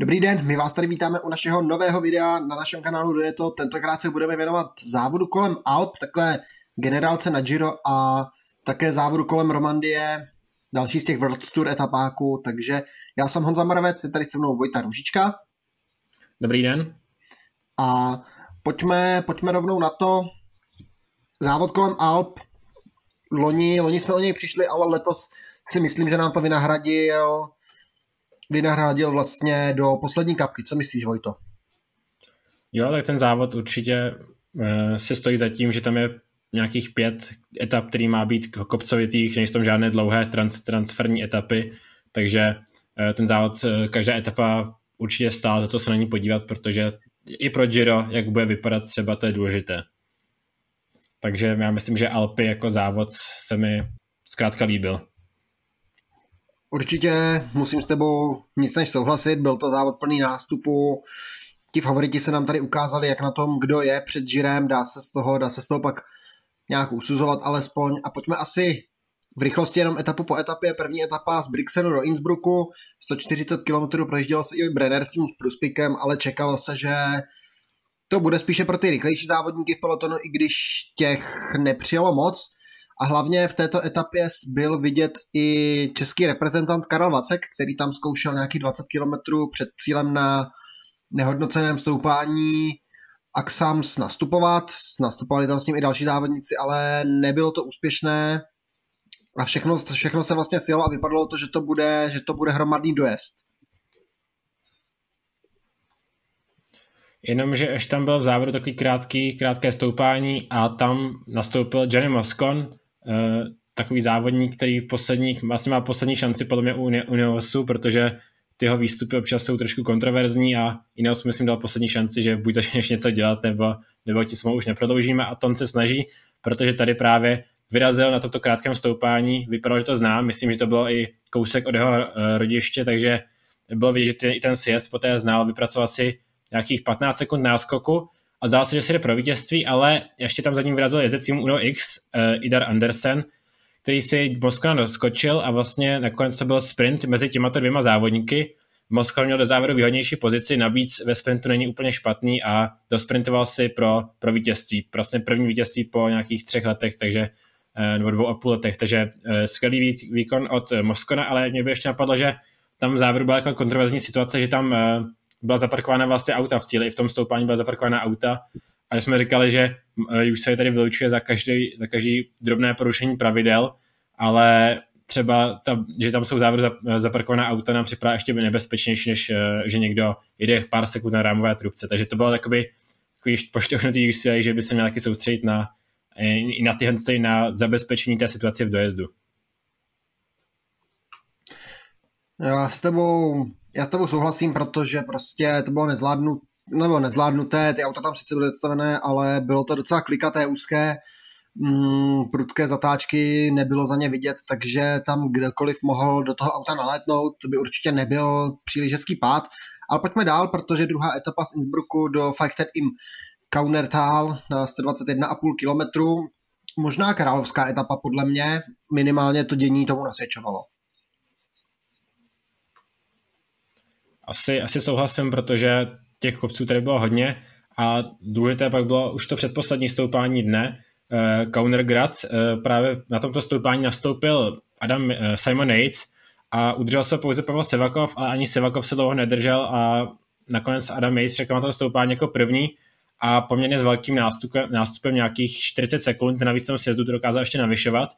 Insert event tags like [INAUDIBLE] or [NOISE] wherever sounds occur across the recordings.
Dobrý den, my vás tady vítáme u našeho nového videa na našem kanálu Do je to. Tentokrát se budeme věnovat závodu kolem Alp, takhle generálce na Giro a také závodu kolem Romandie, další z těch World Tour etapáků, takže já jsem Honza Maravec, je tady se mnou Vojta Ružička. Dobrý den. A pojďme, pojďme rovnou na to. Závod kolem Alp, loni, loni jsme o něj přišli, ale letos si myslím, že nám to vynahradil vynahradil vlastně do poslední kapky. Co myslíš, Vojto? Jo, tak ten závod určitě uh, se stojí za tím, že tam je nějakých pět etap, který má být kopcovitých, nejsou tam žádné dlouhé trans, transferní etapy, takže uh, ten závod, uh, každá etapa určitě stála za to se na ní podívat, protože i pro Giro, jak bude vypadat třeba, to je důležité. Takže já myslím, že Alpy jako závod se mi zkrátka líbil. Určitě musím s tebou nic než souhlasit, byl to závod plný nástupu, ti favoriti se nám tady ukázali, jak na tom, kdo je před žirem, dá se z toho, dá se z toho pak nějak usuzovat alespoň a pojďme asi v rychlosti jenom etapu po etapě. První etapa z Brixenu do Innsbrucku, 140 km projíždělo se i Brennerským Pruspikem, ale čekalo se, že to bude spíše pro ty rychlejší závodníky v pelotonu, i když těch nepřijelo moc. A hlavně v této etapě byl vidět i český reprezentant Karel Vacek, který tam zkoušel nějaký 20 km před cílem na nehodnoceném stoupání Axams nastupovat. Nastupovali tam s ním i další závodníci, ale nebylo to úspěšné a všechno, všechno se vlastně sjelo a vypadalo to, že to bude, že to bude hromadný dojezd. Jenomže ještě tam byl v závodu takový krátký, krátké stoupání a tam nastoupil Johnny Moscon, takový závodník, který posledních, vlastně má poslední šanci podle mě u Ineosu, protože ty jeho výstupy občas jsou trošku kontroverzní a Ineos myslím dal poslední šanci, že buď začneš něco dělat, nebo, nebo ti smlouvu už neprodloužíme a Ton se snaží, protože tady právě vyrazil na tomto krátkém stoupání, vypadalo, že to zná, myslím, že to bylo i kousek od jeho eh, rodiště, takže bylo vidět, že ten, i ten sjezd poté znal, vypracoval si nějakých 15 sekund náskoku a zdál se, že si jde pro vítězství, ale ještě tam za ním vyrazil jezdec týmu Uno X, uh, Idar Andersen, který si Moskva doskočil a vlastně nakonec to byl sprint mezi těmato dvěma závodníky. Moskva měl do závěru výhodnější pozici, navíc ve sprintu není úplně špatný a dosprintoval si pro, pro vítězství. Vlastně první vítězství po nějakých třech letech, takže eh, nebo dvou a půl letech, takže uh, skvělý výkon od Moskona, ale mě by ještě napadlo, že tam v závěru byla jako kontroverzní situace, že tam byla zaparkována vlastně auta v cíli, i v tom stoupání byla zaparkována auta a jsme říkali, že eh, už se tady vylučuje za každý, za každý drobné porušení pravidel, ale třeba, ta, že tam jsou závěr zaparkovaná auta, nám připadá ještě nebezpečnější, než eh, že někdo jede pár sekund na rámové trubce. Takže to bylo takový, takový pošťohnutý úsilí, že by se měl taky soustředit na, eh, i na tyhle na zabezpečení té situace v dojezdu. Já s tebou já s tebou souhlasím, protože prostě to bylo nezvládnuté, nebo nezvládnuté, ty auta tam sice byly zastavené, ale bylo to docela klikaté, úzké, mm, prudké zatáčky, nebylo za ně vidět, takže tam kdokoliv mohl do toho auta nalétnout, to by určitě nebyl příliš hezký pád. Ale pojďme dál, protože druhá etapa z Innsbrucku do Feichten im Kaunertal na 121,5 km, možná královská etapa podle mě, minimálně to dění tomu nasvědčovalo. Asi, asi souhlasím, protože těch kopců tady bylo hodně a důležité pak bylo už to předposlední stoupání dne, uh, Kaunergrad. Uh, právě na tomto stoupání nastoupil Adam uh, Simon Yates a udržel se pouze Pavel Sevakov, ale ani Sevakov se dlouho nedržel a nakonec Adam Yates překonal to stoupání jako první a poměrně s velkým nástupem, nástupem nějakých 40 sekund, navíc tom sjezdu to dokázal ještě navyšovat.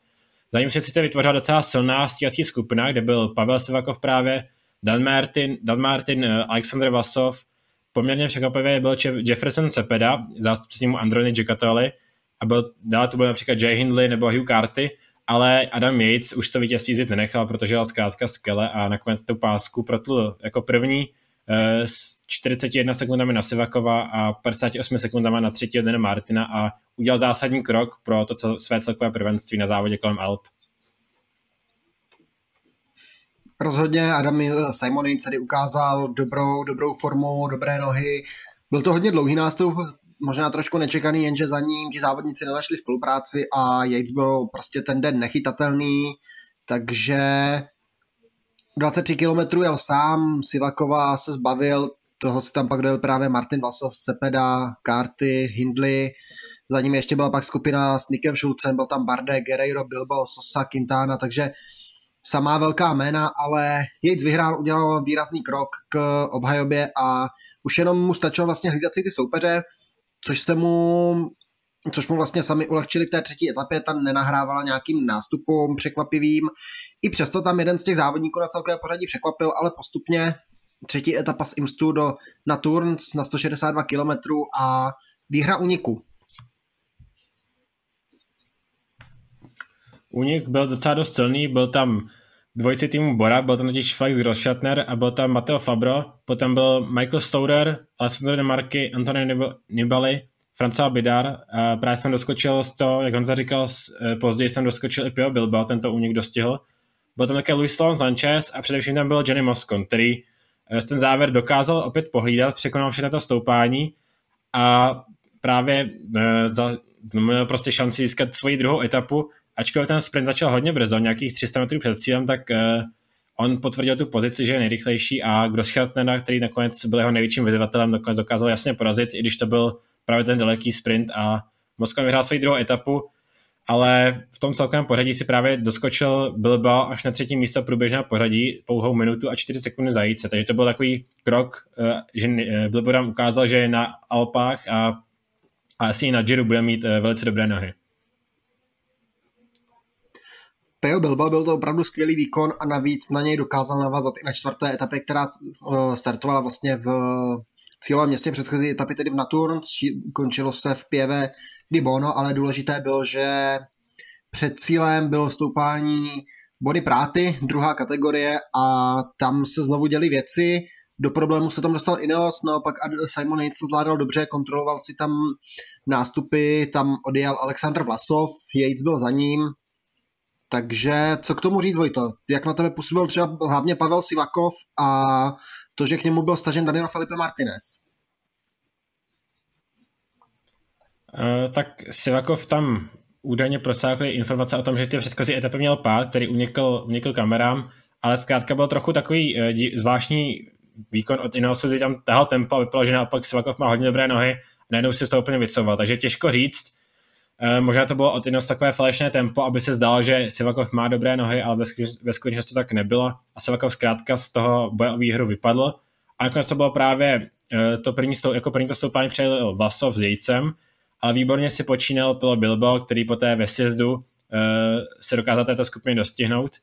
Za ním se sice vytvořila docela silná stíhací skupina, kde byl Pavel Sevakov právě, Dan Martin, Dan Martin eh, Alexander Vasov, poměrně překvapivě byl Jefferson Cepeda, zástupce ním Androny Gicatoli, a byl, dále to byl například Jay Hindley nebo Hugh Carty, ale Adam Yates už to vítězství zít nenechal, protože jel zkrátka skele a nakonec tu pásku protl jako první eh, s 41 sekundami na Sivakova a 58 sekundami na třetí Dana Martina a udělal zásadní krok pro to co, své celkové prvenství na závodě kolem Alp. Rozhodně Adam Simony tady ukázal dobrou, dobrou formu, dobré nohy. Byl to hodně dlouhý nástup, možná trošku nečekaný, jenže za ním ti závodníci nenašli spolupráci a Yates byl prostě ten den nechytatelný, takže 23 km jel sám, Sivakova se zbavil, toho si tam pak dojel právě Martin Vasov, Sepeda, Karty, Hindley, za ním ještě byla pak skupina s Nikem Šulcem, byl tam Barde, Guerreiro, Bilbao, Sosa, Quintana, takže samá velká jména, ale Yates vyhrál, udělal výrazný krok k obhajobě a už jenom mu stačilo vlastně hlídat si ty soupeře, což se mu což mu vlastně sami ulehčili v té třetí etapě, tam nenahrávala nějakým nástupům překvapivým. I přesto tam jeden z těch závodníků na celkové pořadí překvapil, ale postupně třetí etapa z Imstu do, na Turns na 162 km a výhra uniku. Unik byl docela dost silný, byl tam dvojici týmu Bora, byl tam totiž Felix Grosschattner a byl tam Matteo Fabro, potom byl Michael Stouder, Alessandro De Marchi, Antonio Nibali, François Bidar, a právě jsem doskočil z toho, jak Honza říkal, eh, později jsem doskočil i Pio Bilbao, tento únik dostihl. Byl tam také Luis Sloan Sanchez a především tam byl Jenny Moscon, který eh, ten závěr dokázal opět pohlídat, překonal všechno to stoupání a právě eh, za, měl prostě šanci získat svoji druhou etapu, ačkoliv ten sprint začal hodně brzo, nějakých 300 metrů před cílem, tak on potvrdil tu pozici, že je nejrychlejší a Grosschartnera, který nakonec byl jeho největším vyzývatelem, nakonec dokázal jasně porazit, i když to byl právě ten daleký sprint a Moskva vyhrál svoji druhou etapu, ale v tom celkovém pořadí si právě doskočil Bilbao až na třetí místo průběžného pořadí pouhou minutu a 4 sekundy za jíce, takže to byl takový krok, eh, že eh, Bilbao nám ukázal, že je na Alpách a, a asi i na Giro bude mít eh, velice dobré nohy. Pejo Bilbao byl to opravdu skvělý výkon a navíc na něj dokázal navázat i ve čtvrté etapě, která startovala vlastně v cílovém městě předchozí etapy, tedy v Natur, končilo se v Pěve di Bono, ale důležité bylo, že před cílem bylo stoupání body práty, druhá kategorie a tam se znovu děly věci, do problému se tam dostal Ineos, naopak Simon Yates zvládal dobře, kontroloval si tam nástupy, tam odjel Aleksandr Vlasov, Yates byl za ním, takže co k tomu říct, Vojto? Jak na tebe působil třeba hlavně Pavel Sivakov a to, že k němu byl stažen Daniel Felipe Martinez? Uh, tak Sivakov tam údajně prosákli informace o tom, že ty předchozí etapy měl pád, který unikl, unikl kamerám, ale zkrátka byl trochu takový uh, zvláštní výkon od Ineosu, kdy tam tahal tempo a vypadalo, že naopak Sivakov má hodně dobré nohy a najednou si z toho úplně vycoval. Takže těžko říct, Eh, možná to bylo od Ineos takové falešné tempo, aby se zdalo, že Sivakov má dobré nohy, ale ve skutečnosti to tak nebylo a Sivakov zkrátka z toho boje o výhru vypadl. A nakonec to bylo právě eh, to první, stoup, jako první to stoupání přejel Vlasov s Jejcem, ale výborně si počínal Pilo Bilbo, který poté ve sjezdu uh, se dokázal této skupiny dostihnout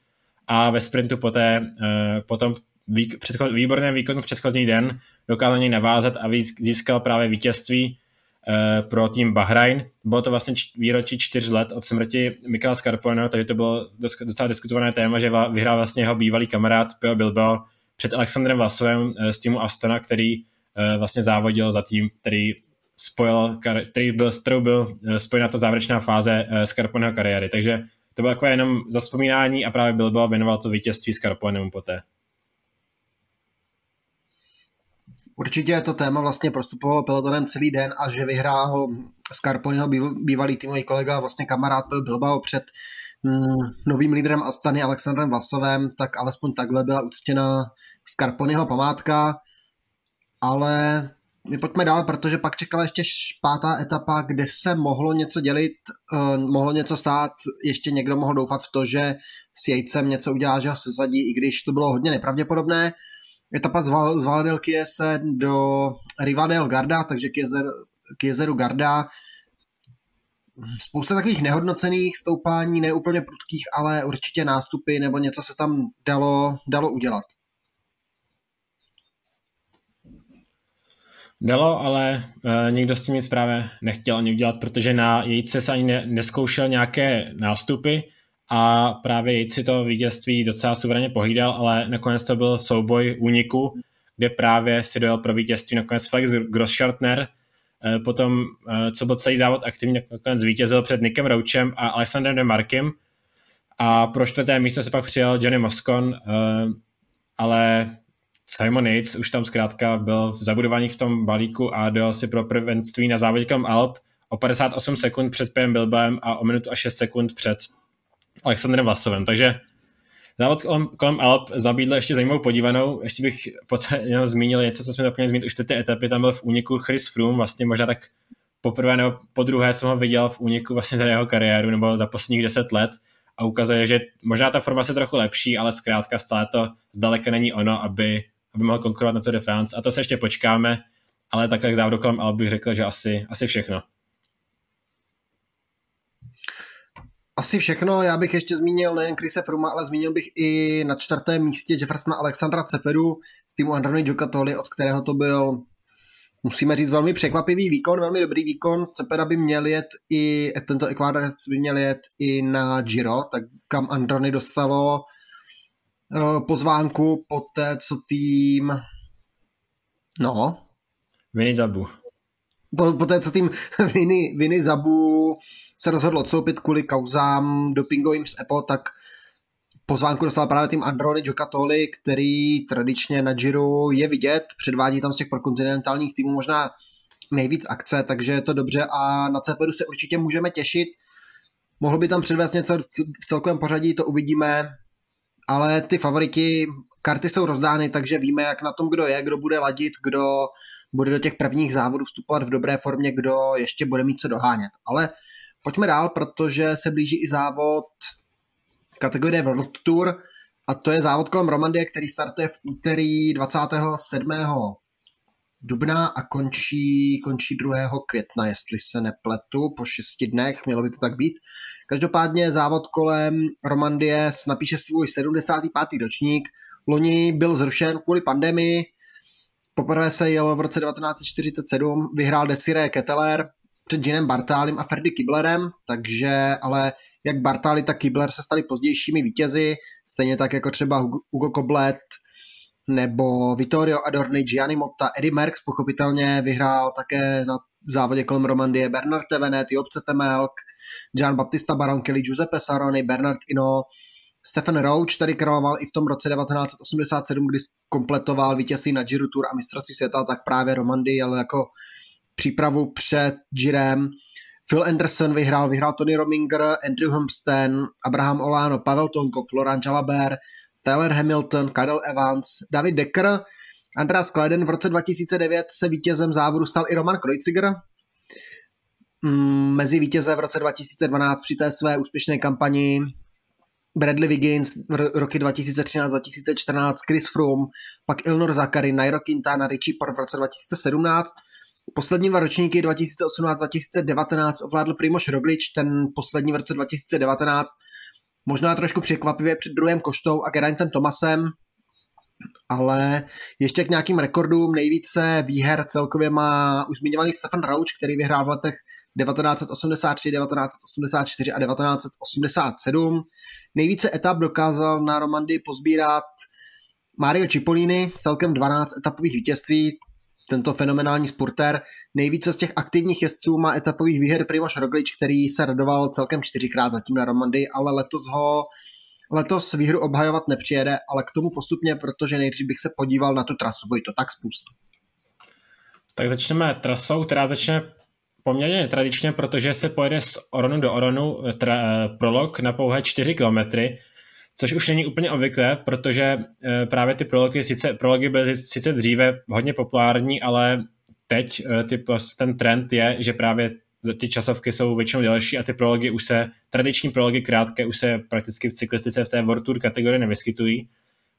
a ve sprintu poté, uh, potom výk, předcho, výborném výkonu předchozí den dokázal něj navázat a získal právě vítězství Eh, pro tým Bahrain. Bylo to vlastně výročí čtyř let od smrti Michaela Scarpone, takže to bylo docela diskutované téma, že vyhrál vlastně jeho bývalý kamarád Pio Bilbao před Alexandrem Vlasovem eh, z týmu Astona, který eh, vlastně závodil za tým, který spojil, který byl, s kterou byl spojena ta závěrečná fáze Scarponeho kariéry. Takže to bylo takové jenom zaspomínání a právě Bilbao věnoval to vítězství Scarponemu poté. Určitě to téma vlastně prostupovalo pelotonem celý den a že vyhrál Scarponiho bývalý týmový kolega, vlastně kamarád byl Bilbao před mm, novým lídrem Astany Alexandrem Vlasovem, tak alespoň takhle byla uctěna Scarponiho památka, ale my pojďme dál, protože pak čekala ještě pátá etapa, kde se mohlo něco dělit, uh, mohlo něco stát, ještě někdo mohl doufat v to, že s Jejcem něco udělá, že ho sezadí, i když to bylo hodně nepravděpodobné. Etapa z, Val, z Valadelky se do Rivadel Garda, takže k, jezer, k jezeru Garda. Spousta takových nehodnocených stoupání, neúplně prudkých, ale určitě nástupy nebo něco se tam dalo, dalo udělat. Dalo, ale uh, nikdo s tím nic právě nechtěl ani udělat, protože na jejce se ani ne, neskoušel nějaké nástupy, a právě Jejc si to vítězství docela suverénně pohlídal, ale nakonec to byl souboj úniku, kde právě si dojel pro vítězství nakonec Felix Grosschartner, eh, potom, eh, co byl celý závod aktivně, nakonec vítězil před Nikem Rouchem a Alexandrem de Markem a pro čtvrté místo se pak přijel Johnny Moscon, eh, ale Simon Yates už tam zkrátka byl zabudovaný v tom balíku a dojel si pro prvenství na závodě Alp o 58 sekund před PM Bilbaem a o minutu a 6 sekund před Alexandrem Vlasovem. Takže Závod kolem, kolem Alp zabídl ještě zajímavou podívanou. Ještě bych poté jenom zmínil něco, co jsme zapomněli zmínit už ty etapy. Tam byl v úniku Chris Froome, vlastně možná tak poprvé nebo po druhé jsem ho viděl v úniku vlastně za jeho kariéru nebo za posledních deset let a ukazuje, že možná ta forma se trochu lepší, ale zkrátka stále to zdaleka není ono, aby, aby mohl konkurovat na Tour de France a to se ještě počkáme, ale takhle k závodu kolem Alp bych řekl, že asi, asi všechno. Asi všechno, já bych ještě zmínil nejen Krise Fruma, ale zmínil bych i na čtvrtém místě Jeffersona Alexandra Cepedu z týmu Androny Giocattoli, od kterého to byl musíme říct, velmi překvapivý výkon, velmi dobrý výkon. Cepeda by měl jet i, tento Ecuador by měl jet i na Giro, tak kam Androny dostalo uh, pozvánku po té, co tým no Viny Zabu. Po, po té, co tým [LAUGHS] Viny, Viny Zabu se rozhodl odstoupit kvůli kauzám dopingovým z EPO, tak pozvánku dostal právě tým Androny Giocattoli, který tradičně na Giro je vidět, předvádí tam z těch prokontinentálních týmů možná nejvíc akce, takže je to dobře. A na CPDu se určitě můžeme těšit. Mohlo by tam předvést něco v celkovém pořadí, to uvidíme, ale ty favoriti, karty jsou rozdány, takže víme, jak na tom kdo je, kdo bude ladit, kdo bude do těch prvních závodů vstupovat v dobré formě, kdo ještě bude mít co dohánět. Ale pojďme dál, protože se blíží i závod kategorie World Tour a to je závod kolem Romandie, který startuje v úterý 27. dubna a končí, končí 2. května, jestli se nepletu, po šesti dnech, mělo by to tak být. Každopádně závod kolem Romandie napíše svůj 75. ročník. Loni byl zrušen kvůli pandemii, Poprvé se jelo v roce 1947, vyhrál Desiree Ketteler, před Jinem Bartálim a Ferdy Kiblerem, takže ale jak Bartáli, tak Kibler se stali pozdějšími vítězi, stejně tak jako třeba Hugo Koblet nebo Vittorio Adorni, Gianni Motta, Eddie Merckx pochopitelně vyhrál také na závodě kolem Romandie Bernard Tevenet, Job Cetemelk, Gian Baptista Baronkeli, Giuseppe Saroni, Bernard Ino, Stefan Roach tady královal i v tom roce 1987, kdy kompletoval vítězství na Giro Tour a mistrovství světa, tak právě Romandy jel jako přípravu před Girem. Phil Anderson vyhrál, vyhrál Tony Rominger, Andrew Humsten, Abraham Olano, Pavel Tonko, Florian Jalaber, Taylor Hamilton, Cadel Evans, David Decker, Andreas Kleden v roce 2009 se vítězem závodu stal i Roman Kreuziger. Mm, mezi vítěze v roce 2012 při té své úspěšné kampani Bradley Wiggins roky 2013-2014, Chris Froome, pak Ilnor Zachary, Nairo Quintana, Richie Porte v roce 2017 Poslední dva ročníky 2018-2019 ovládl Primoš Roglič, ten poslední v roce 2019 možná trošku překvapivě před druhým Koštou a Geraintem Tomasem, ale ještě k nějakým rekordům nejvíce výher celkově má už zmiňovaný Stefan Rauč, který vyhrál v letech 1983, 1984 a 1987. Nejvíce etap dokázal na Romandii pozbírat Mario Cipollini, celkem 12 etapových vítězství, tento fenomenální sportér. Nejvíce z těch aktivních jezdců má etapových výher Primoš Roglič, který se radoval celkem čtyřikrát zatím na Romandii, ale letos ho letos výhru obhajovat nepřijede, ale k tomu postupně, protože nejdřív bych se podíval na tu trasu, to tak spust. Tak začneme trasou, která začne poměrně tradičně, protože se pojede z Oronu do Oronu tra, prolog na pouhé 4 kilometry, což už není úplně obvyklé, protože eh, právě ty prology, sice, prology byly sice dříve hodně populární, ale teď eh, ty, ten trend je, že právě ty časovky jsou většinou delší a ty prology už se, tradiční prology krátké už se prakticky v cyklistice v té World Tour kategorii nevyskytují,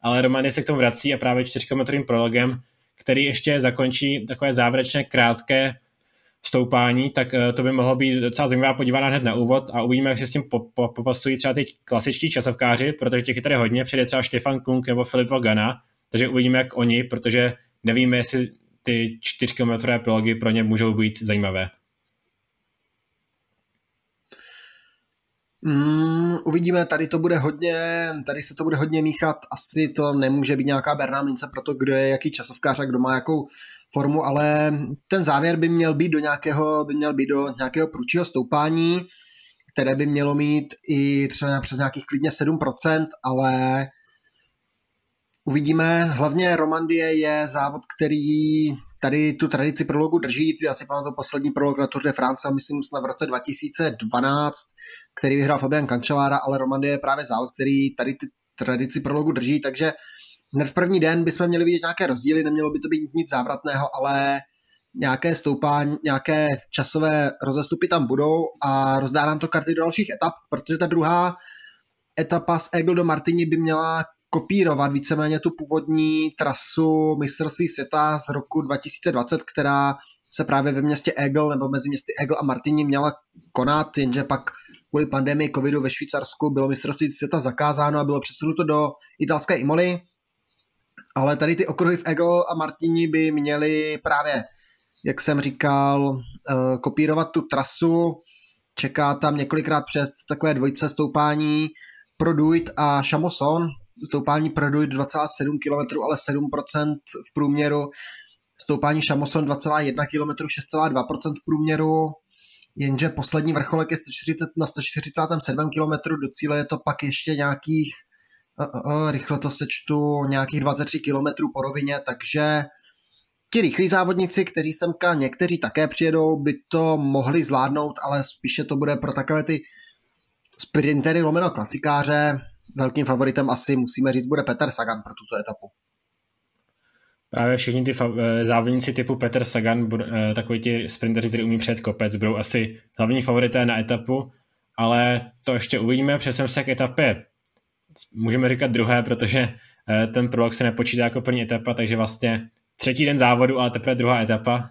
ale Romany se k tomu vrací a právě 4 km prologem, který ještě zakončí takové závěrečné krátké stoupání, tak eh, to by mohlo být docela zajímavá podívaná hned na úvod a uvidíme, jak se s tím popasují třeba ty klasičtí časovkáři, protože těch je tady hodně, přijde třeba Stefan Kung nebo Filippo Gana, takže uvidíme, jak oni, protože nevíme, jestli ty 4 km prology pro ně můžou být zajímavé. Mm, uvidíme, tady to bude hodně, tady se to bude hodně míchat, asi to nemůže být nějaká berná mince pro to, kdo je jaký časovkář a kdo má jakou formu, ale ten závěr by měl být do nějakého, by měl být do nějakého průčího stoupání, které by mělo mít i třeba přes nějakých klidně 7%, ale uvidíme. Hlavně Romandie je závod, který tady tu tradici prologu drží. Já si pamatuju poslední prolog na Tour de France, myslím snad v roce 2012, který vyhrál Fabian Cancellara, ale Romandie je právě závod, který tady ty tradici prologu drží, takže hned v první den bychom měli vidět nějaké rozdíly, nemělo by to být nic závratného, ale nějaké stoupání, nějaké časové rozestupy tam budou a rozdá nám to karty do dalších etap, protože ta druhá etapa z Eagle do Martini by měla kopírovat víceméně tu původní trasu mistrovství světa z roku 2020, která se právě ve městě Eagle nebo mezi městy Eagle a Martini měla konat, jenže pak kvůli pandemii covidu ve Švýcarsku bylo mistrovství světa zakázáno a bylo přesunuto do italské Imoly. Ale tady ty okruhy v Eagle a Martini by měly právě, jak jsem říkal, eh, kopírovat tu trasu. Čeká tam několikrát přes takové dvojce stoupání Produit a Chamoson. Stoupání Produit 2,7 km, ale 7% v průměru. Stoupání Šamoson 2,1 km, 6,2% v průměru, jenže poslední vrcholek je 140, na 147 km, do cíle je to pak ještě nějakých, uh, uh, rychle to sečtu, nějakých 23 km po rovině, takže ti rychlí závodníci, kteří semka někteří také přijedou, by to mohli zvládnout, ale spíše to bude pro takové ty sprintery lomeno klasikáře. Velkým favoritem asi musíme říct bude Peter Sagan pro tuto etapu právě všichni ty eh, závodníci typu Peter Sagan, eh, takový ti sprinteři, kteří umí před kopec, budou asi hlavní favorité na etapu, ale to ještě uvidíme. Přesem se k etapě můžeme říkat druhé, protože eh, ten prolog se nepočítá jako první etapa, takže vlastně třetí den závodu, ale teprve druhá etapa.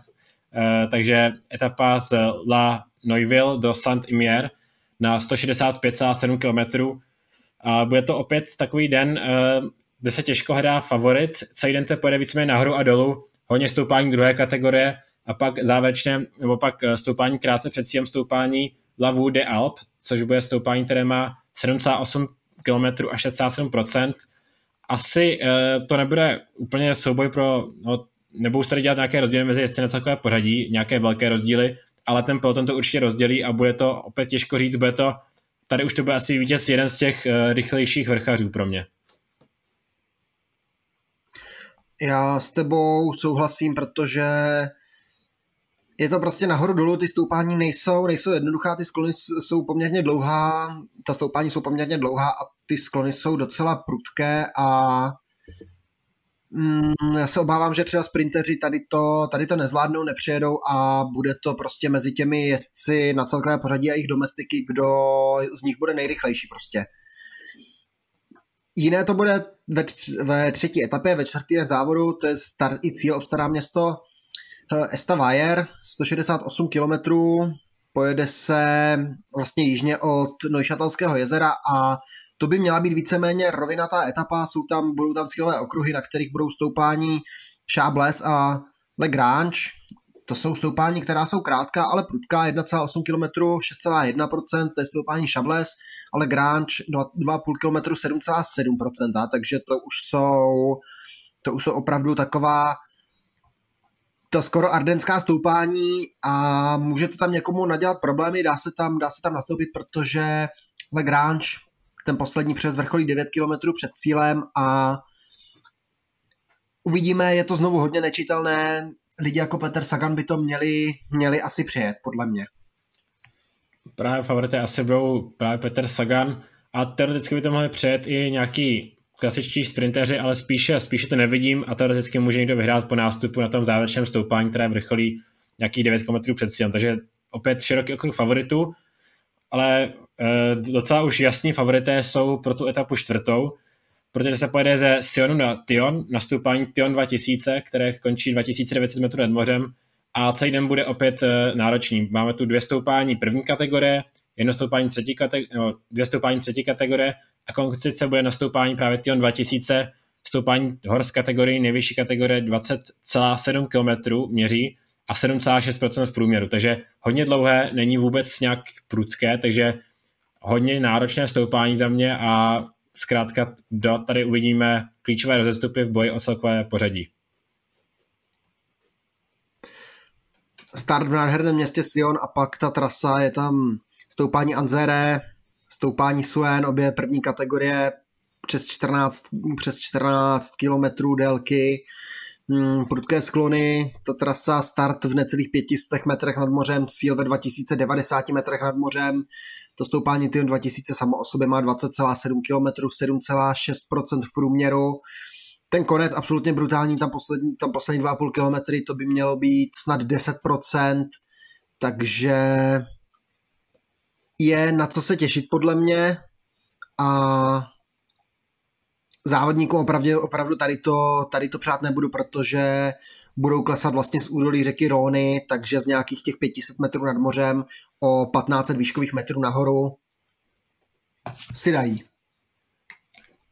Takže etapa z La Neuville do Saint-Imier na 165,7 km. A bude to opět takový den, kde se těžko hledá favorit. Celý den se pojede víceméně nahoru a dolů, hodně stoupání druhé kategorie a pak závěrečné, nebo pak eh, stoupání krátce před cílem stoupání La Vue de Alp, což bude stoupání, které má 7,8 km a 6,7%. Asi eh, to nebude úplně souboj pro, no, nebudou tady dělat nějaké rozdíly mezi jezdci na celkové pořadí, nějaké velké rozdíly, ale ten peloton to určitě rozdělí a bude to opět těžko říct, bude to, tady už to bude asi vítěz jeden z těch uh, rychlejších vrchařů pro mě. Já s tebou souhlasím, protože je to prostě nahoru dolů, ty stoupání nejsou, nejsou jednoduchá, ty sklony jsou poměrně dlouhá, ta stoupání jsou poměrně dlouhá a ty sklony jsou docela prudké a mm, já se obávám, že třeba sprinteři tady to, tady to nezvládnou, nepřijedou a bude to prostě mezi těmi jezdci na celkové pořadí a jejich domestiky, kdo z nich bude nejrychlejší prostě. Jiné to bude ve, ve třetí etapě, ve čtvrtý den závodu, to je start i cíl, obstará město Estavayer, 168 km, pojede se vlastně jižně od Neušatalského jezera a to by měla být víceméně rovinatá etapa, jsou tam, budou tam cílové okruhy, na kterých budou stoupání Chables a Le Grange, to jsou stoupání, která jsou krátká, ale prudká, 1,8 km, 6,1%, to je stoupání Šables, ale Grange 2,5 km, 7,7%, takže to už jsou, to už jsou opravdu taková to skoro ardenská stoupání a může to tam někomu nadělat problémy, dá se tam, dá se tam nastoupit, protože Grange, ten poslední přes vrcholí 9 km před cílem a uvidíme, je to znovu hodně nečitelné, lidi jako Peter Sagan by to měli, měli asi přejet, podle mě. Právě favorité asi budou právě Peter Sagan a teoreticky by to mohli přejet i nějaký klasičtí sprinteři, ale spíše, spíše to nevidím a teoreticky může někdo vyhrát po nástupu na tom závěrečném stoupání, které vrcholí nějakých 9 km před cílem. Takže opět široký okruh favoritů, ale docela už jasní favorité jsou pro tu etapu čtvrtou, protože se pojede ze Sionu na Tion, nastoupání Tion 2000, které končí 2900 metrů nad mořem a celý den bude opět eh, náročný. Máme tu dvě stoupání první kategorie, jedno stoupání třetí kategorie, no, dvě stoupání třetí kategorie a se bude nastoupání právě Tion 2000, stoupání horsk kategorii, nejvyšší kategorie 20,7 km měří a 7,6% v průměru, takže hodně dlouhé, není vůbec nějak prudké, takže hodně náročné stoupání za mě a zkrátka do, tady uvidíme klíčové rozestupy v boji o celkové pořadí. Start v nádherném městě Sion a pak ta trasa je tam stoupání Anzere, stoupání Suen, obě první kategorie přes 14, přes 14 kilometrů délky, prudké sklony, ta trasa start v necelých 500 metrech nad mořem, cíl ve 2090 metrech nad mořem, to stoupání Tion 2000 samo o sobě má 20,7 km, 7,6% v průměru. Ten konec absolutně brutální, tam poslední, tam poslední 2,5 km to by mělo být snad 10%, takže je na co se těšit podle mě. A závodníkům opravdu, opravdu tady, to, tady to přát nebudu, protože budou klesat vlastně z údolí řeky Róny, takže z nějakých těch 500 metrů nad mořem o 1500 výškových metrů nahoru si dají.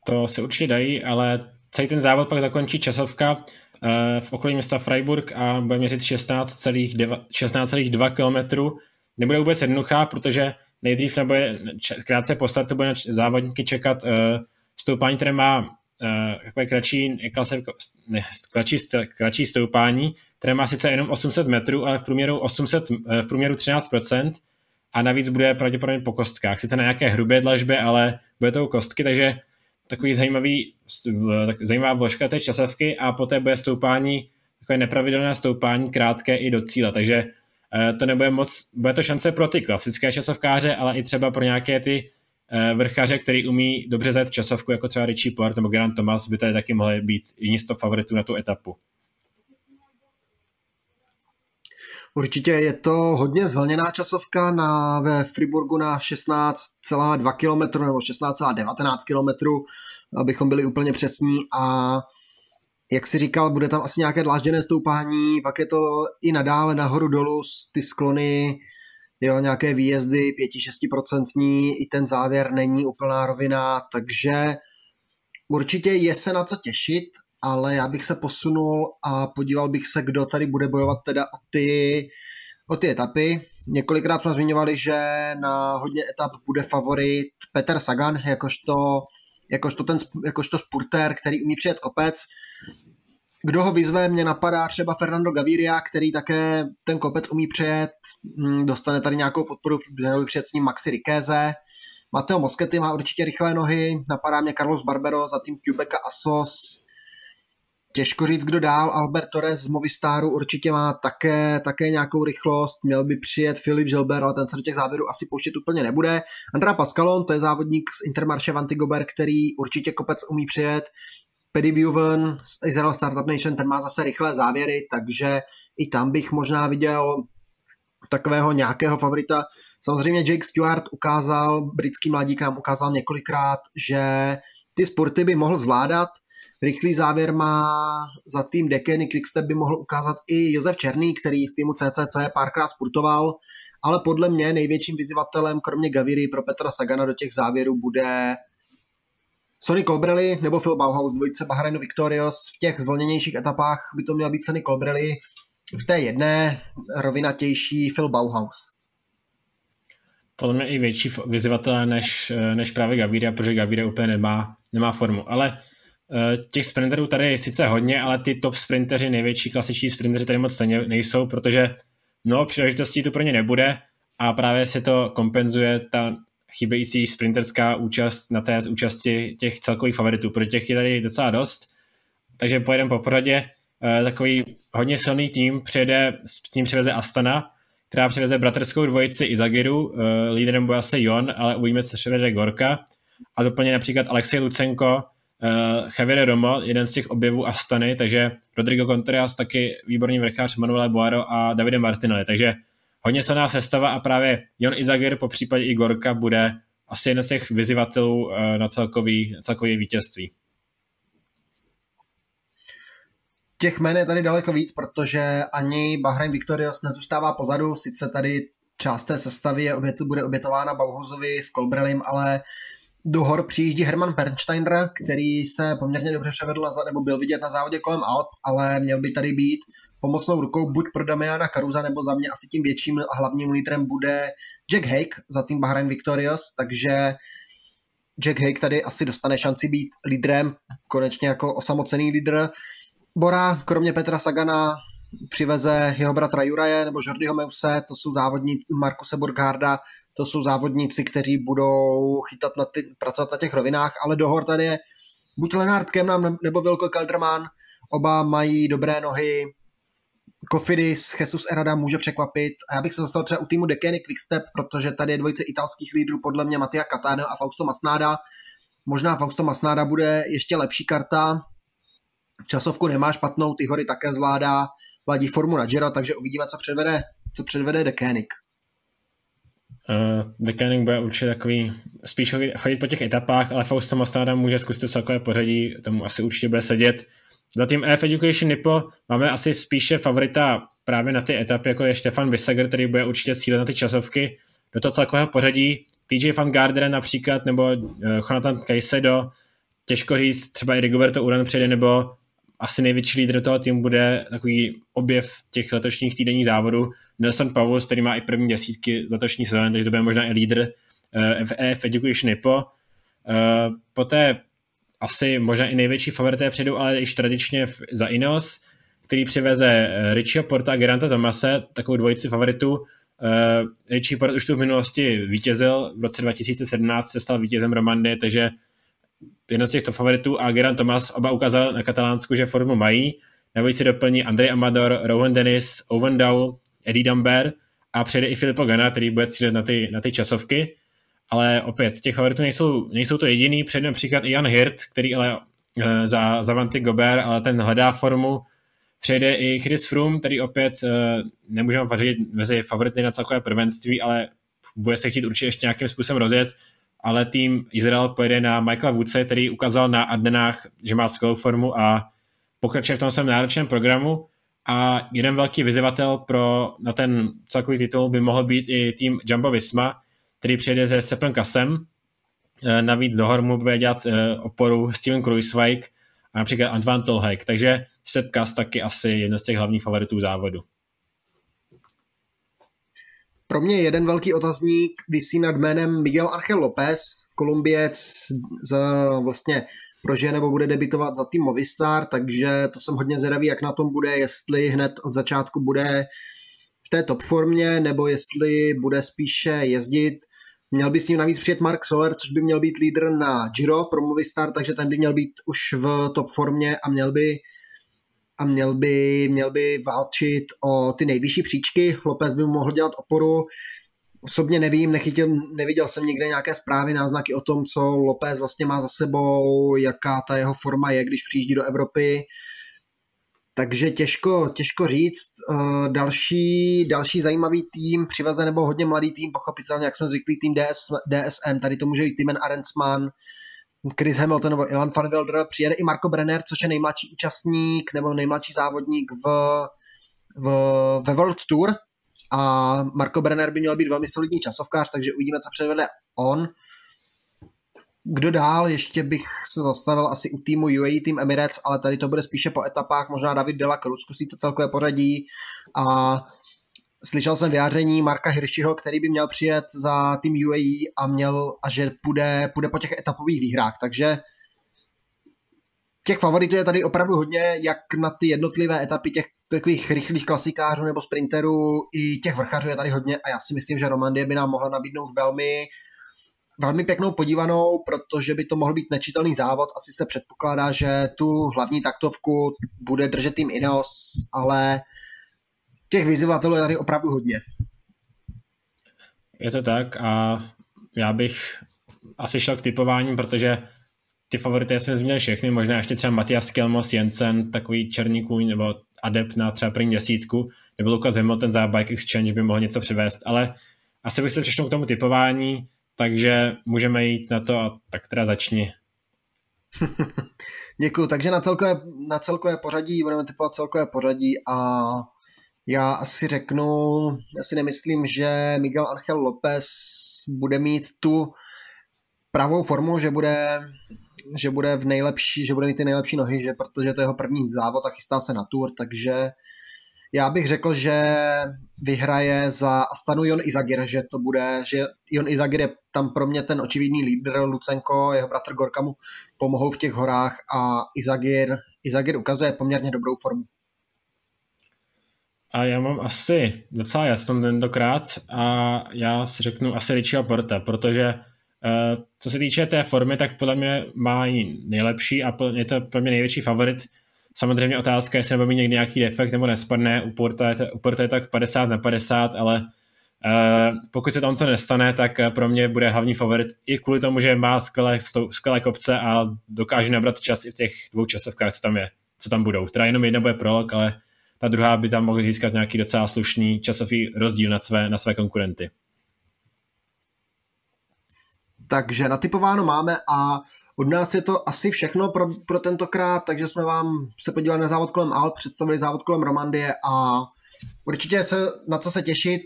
To se určitě dají, ale celý ten závod pak zakončí časovka eh, v okolí města Freiburg a bude měřit 16,2 16 km. Nebude vůbec jednoduchá, protože nejdřív nebo krátce po startu bude závodníky čekat uh, stoupání, které má uh, takové kratší, ne, kratší, kratší stoupání, které má sice jenom 800 metrů, ale v průměru, 800, uh, v průměru 13% a navíc bude pravděpodobně po kostkách. Sice na nějaké hrubé dlažbě, ale bude to u kostky, takže takový zajímavý, tak, zajímavá vložka té časovky a poté bude stoupání, takové nepravidelné stoupání, krátké i do cíle, takže Eh, to nebude moc, bude to šance pro ty klasické časovkáře, ale i třeba pro nějaké ty eh, vrchaře, který umí dobře zajet časovku, jako třeba Richie Port nebo Grant Thomas, by tady taky mohli být jiní z favoritů na tu etapu. Určitě je to hodně zvlněná časovka na, ve Friburgu na 16,2 km nebo 16,19 km, abychom byli úplně přesní a jak si říkal, bude tam asi nějaké dlážděné stoupání, pak je to i nadále nahoru dolů, ty sklony, jo, nějaké výjezdy 5-6% i ten závěr není úplná rovina, takže určitě je se na co těšit, ale já bych se posunul a podíval bych se, kdo tady bude bojovat teda o ty, o ty etapy. Několikrát jsme zmiňovali, že na hodně etap bude favorit Peter Sagan, jakožto jakožto, ten, jakožto spurter, který umí přijet kopec. Kdo ho vyzve, mě napadá třeba Fernando Gaviria, který také ten kopec umí přejet, hm, dostane tady nějakou podporu, měl by přijet s ním Maxi Rikéze. Mateo Moschetti má určitě rychlé nohy, napadá mě Carlos Barbero, za tým Quebeca Asos, Těžko říct, kdo dál. Albert Torres z Movistaru určitě má také, také nějakou rychlost. Měl by přijet Filip Žilber, ale ten se do těch závěrů asi pouštět úplně nebude. Andra Pascalon, to je závodník z Intermarše Vantigober, který určitě kopec umí přijet. Paddy Buven z Israel Startup Nation, ten má zase rychlé závěry, takže i tam bych možná viděl takového nějakého favorita. Samozřejmě Jake Stewart ukázal, britský mladík nám ukázal několikrát, že ty sporty by mohl zvládat, Rychlý závěr má za tým Dekeny Quickstep by mohl ukázat i Josef Černý, který v týmu CCC párkrát sportoval, ale podle mě největším vyzývatelem, kromě Gaviry pro Petra Sagana do těch závěrů bude Sonny Colbrelli nebo Phil Bauhaus, dvojice Bahrain Victorious. V těch zvolněnějších etapách by to měl být Sonny Colbrelli, v té jedné rovinatější Phil Bauhaus. Podle mě i větší vyzývatel než, než právě Gaviria, protože Gaviria úplně nemá, nemá formu. Ale Eh, těch sprinterů tady je sice hodně, ale ty top sprinteři, největší klasiční sprinteři tady moc nejsou, protože mnoho příležitostí tu pro ně nebude a právě se to kompenzuje ta chybějící sprinterská účast na té účasti těch celkových favoritů, protože těch je tady docela dost. Takže pojedeme po poradě. Eh, takový hodně silný tým přijede, tým přiveze Astana, která přiveze bratrskou dvojici Izagiru, eh, líderem bude asi Jon, ale uvidíme, co přivede Gorka. A doplně například Alexej Lucenko, uh, Javier Romo, jeden z těch objevů Astany, takže Rodrigo Contreras taky výborný vrchář, Manuel Boaro a Davide Martinelli, takže hodně silná sestava a právě Jon Izagir, po případě i Gorka, bude asi jeden z těch vyzývatelů uh, na celkový, celkový vítězství. Těch jmen je tady daleko víc, protože ani Bahrain Victorious nezůstává pozadu, sice tady část té sestavy je obět, bude obětována Bauhuzovi s Kolbrelim, ale do hor přijíždí Herman Bernsteiner, který se poměrně dobře převedl na, nebo byl vidět na závodě kolem Alp, ale měl by tady být pomocnou rukou buď pro Damiana Caruza, nebo za mě asi tím větším a hlavním lídrem bude Jack Hake za tým Bahrain Victorious, takže Jack Hake tady asi dostane šanci být lídrem, konečně jako osamocený lídr. Bora, kromě Petra Sagana, přiveze jeho bratra Juraje nebo Jordiho Meuse, to jsou závodníci Markuse Burgarda, to jsou závodníci, kteří budou chytat na ty, pracovat na těch rovinách, ale dohor tady je buď Lenard Kemnam nebo Vilko Kelderman. Oba mají dobré nohy, Kofidis, Jesus Erada může překvapit. A já bych se zastal třeba u týmu Dekeny Quickstep, protože tady je dvojice italských lídrů, podle mě Matia Catano a Fausto Masnáda. Možná Fausto Masnáda bude ještě lepší karta. Časovku nemá špatnou, ty hory také zvládá, ladí formu na Giro, takže uvidíme, co předvede, co předvede Dekénik. Uh, Dekénik bude určitě takový, spíš chodit po těch etapách, ale Fausto Masnáda může zkusit celkové pořadí, tomu asi určitě bude sedět. Za tým EF Education Nipo máme asi spíše favorita právě na ty etapy, jako je Stefan Bisager, který bude určitě cílet na ty časovky. Do toho celkového pořadí TJ Van Gardner například, nebo uh, Jonathan Caicedo, těžko říct, třeba i Rigoberto Uran přijde, nebo asi největší lídr toho týmu bude takový objev těch letošních týdenních závodů. Nelson Pavus, který má i první desítky z letošní sezóny, takže to bude možná i lídr uh, v EF Education Nipo. Uh, poté asi možná i největší favorité přijdou, ale již tradičně za Ineos, který přiveze eh, Richie Porta a Geranta Tomase, takovou dvojici favoritů. Richie Port už tu v minulosti vítězil, v roce 2017 se stal vítězem Romandy, takže jeden z těchto favoritů a Gerant Thomas oba ukázal na Katalánsku, že formu mají. Navíc si doplní Andrej Amador, Rowan Dennis, Owen Dow, Eddie Dumber a přijde i Filippo Gana, který bude cílit na ty, na ty časovky. Ale opět, těch favoritů nejsou, nejsou to jediný, před například i Jan Hirt, který ale uh, za, za Vanty Gober, ale ten hledá formu, přejde i Chris Froome, který opět uh, nemůžeme vařit mezi favority na celkové prvenství, ale bude se chtít určitě ještě nějakým způsobem rozjet, ale tým Izrael pojede na Michaela Woodse, který ukázal na Adenách, že má skvělou formu a pokračuje v tom svém náročném programu a jeden velký vyzývatel pro, na ten celkový titul by mohl být i tým Jumbo Visma, který přijede se Sepem Kasem. Eh, navíc do mu bude dělat eh, oporu Steven Kruiswijk a například Antoine Tolhek, takže Sepp Kas taky asi jeden z těch hlavních favoritů závodu. Pro mě jeden velký otazník vysí nad jménem Miguel Angel López, Kolumbiec z, vlastně prožije nebo bude debitovat za tým Movistar, takže to jsem hodně zvědavý, jak na tom bude, jestli hned od začátku bude v té top formě, nebo jestli bude spíše jezdit. Měl by s ním navíc přijet Mark Soler, což by měl být lídr na Giro pro Movistar, takže ten by měl být už v top formě a měl by a měl by, měl by válčit o ty nejvyšší příčky. Lopez by mu mohl dělat oporu. Osobně nevím, nechytil, neviděl jsem nikde nějaké zprávy, náznaky o tom, co Lopez vlastně má za sebou, jaká ta jeho forma je, když přijíždí do Evropy. Takže těžko, těžko říct. Uh, další, další zajímavý tým, přiveze nebo hodně mladý tým, pochopitelně, jak jsme zvyklí, tým DS, DSM, tady to může být Timen Arensman, Chris Hamilton nebo Ilan van Wilder, přijede i Marco Brenner, což je nejmladší účastník nebo nejmladší závodník v, v, ve World Tour a Marco Brenner by měl být velmi solidní časovkář, takže uvidíme, co předvede on. Kdo dál? Ještě bych se zastavil asi u týmu UAE Team Emirates, ale tady to bude spíše po etapách. Možná David Dela Cruz zkusí to celkové pořadí a slyšel jsem vyjádření Marka Hirschiho, který by měl přijet za tým UAE a měl a že půjde, půjde po těch etapových výhrách, takže těch favoritů je tady opravdu hodně, jak na ty jednotlivé etapy těch takových rychlých klasikářů nebo sprinterů, i těch vrchařů je tady hodně a já si myslím, že Romandie by nám mohla nabídnout velmi velmi pěknou podívanou, protože by to mohl být nečitelný závod. Asi se předpokládá, že tu hlavní taktovku bude držet tým Ineos, ale těch vyzývatelů je tady opravdu hodně. Je to tak a já bych asi šel k typování, protože ty favority jsme zmínili všechny, možná ještě třeba Matias Kelmos, Jensen, takový černý kůň nebo adept na třeba první desítku, nebo Lucas Hamilton za Bike Exchange by mohl něco přivést, ale asi bych se přešel k tomu typování takže můžeme jít na to a tak teda začni. [LAUGHS] Děkuji, takže na celkové, na celkové pořadí, budeme typovat celkové pořadí a já asi řeknu, já si nemyslím, že Miguel Angel López bude mít tu pravou formu, že bude, že bude v nejlepší, že bude mít ty nejlepší nohy, že protože to je jeho první závod a chystá se na tour, takže já bych řekl, že vyhraje za Astanu Jon Izagir, že to bude, že Jon Izagir je tam pro mě ten očividný lídr, Lucenko, jeho bratr Gorka mu pomohou v těch horách a Izagir, Izagir ukazuje poměrně dobrou formu. A já mám asi docela jasnou tentokrát a já si řeknu asi Richie Porta, protože uh, co se týče té formy, tak podle mě má nejlepší a je to pro mě největší favorit Samozřejmě otázka, jestli nebo mít někdy nějaký defekt nebo nespadne, u Porta je u Porta je tak 50 na 50, ale uh, pokud se tam co nestane, tak pro mě bude hlavní favorit i kvůli tomu, že má skvělé, skvělé kopce a dokáže nabrat čas i v těch dvou časovkách, co tam je, co tam budou. Teda jenom jedna bude prolog, ale ta druhá by tam mohla získat nějaký docela slušný časový rozdíl na své, na své konkurenty. Takže natypováno máme a od nás je to asi všechno pro, pro tentokrát, takže jsme vám se podívali na závod kolem Alp, představili závod kolem Romandie a určitě se na co se těšit,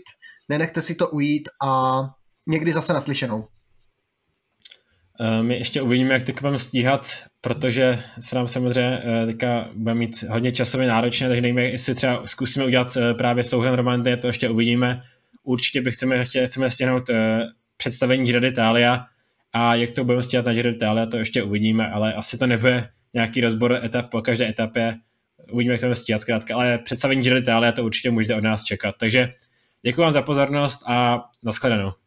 nenechte si to ujít a někdy zase naslyšenou. Eh, my ještě uvidíme, jak teď budeme stíhat, protože se nám samozřejmě eh, teďka bude mít hodně časově náročné, takže nevíme, jestli třeba zkusíme udělat eh, právě souhrn Romandie, to ještě uvidíme. Určitě bych chceme, chceme stihnout představení Giro d'Italia a jak to budeme stíhat na Giro d'Italia, to ještě uvidíme, ale asi to nebude nějaký rozbor etap po každé etapě, uvidíme, jak to budeme stíhat zkrátka, ale představení Giro d'Italia to určitě můžete od nás čekat. Takže děkuji vám za pozornost a nashledanou.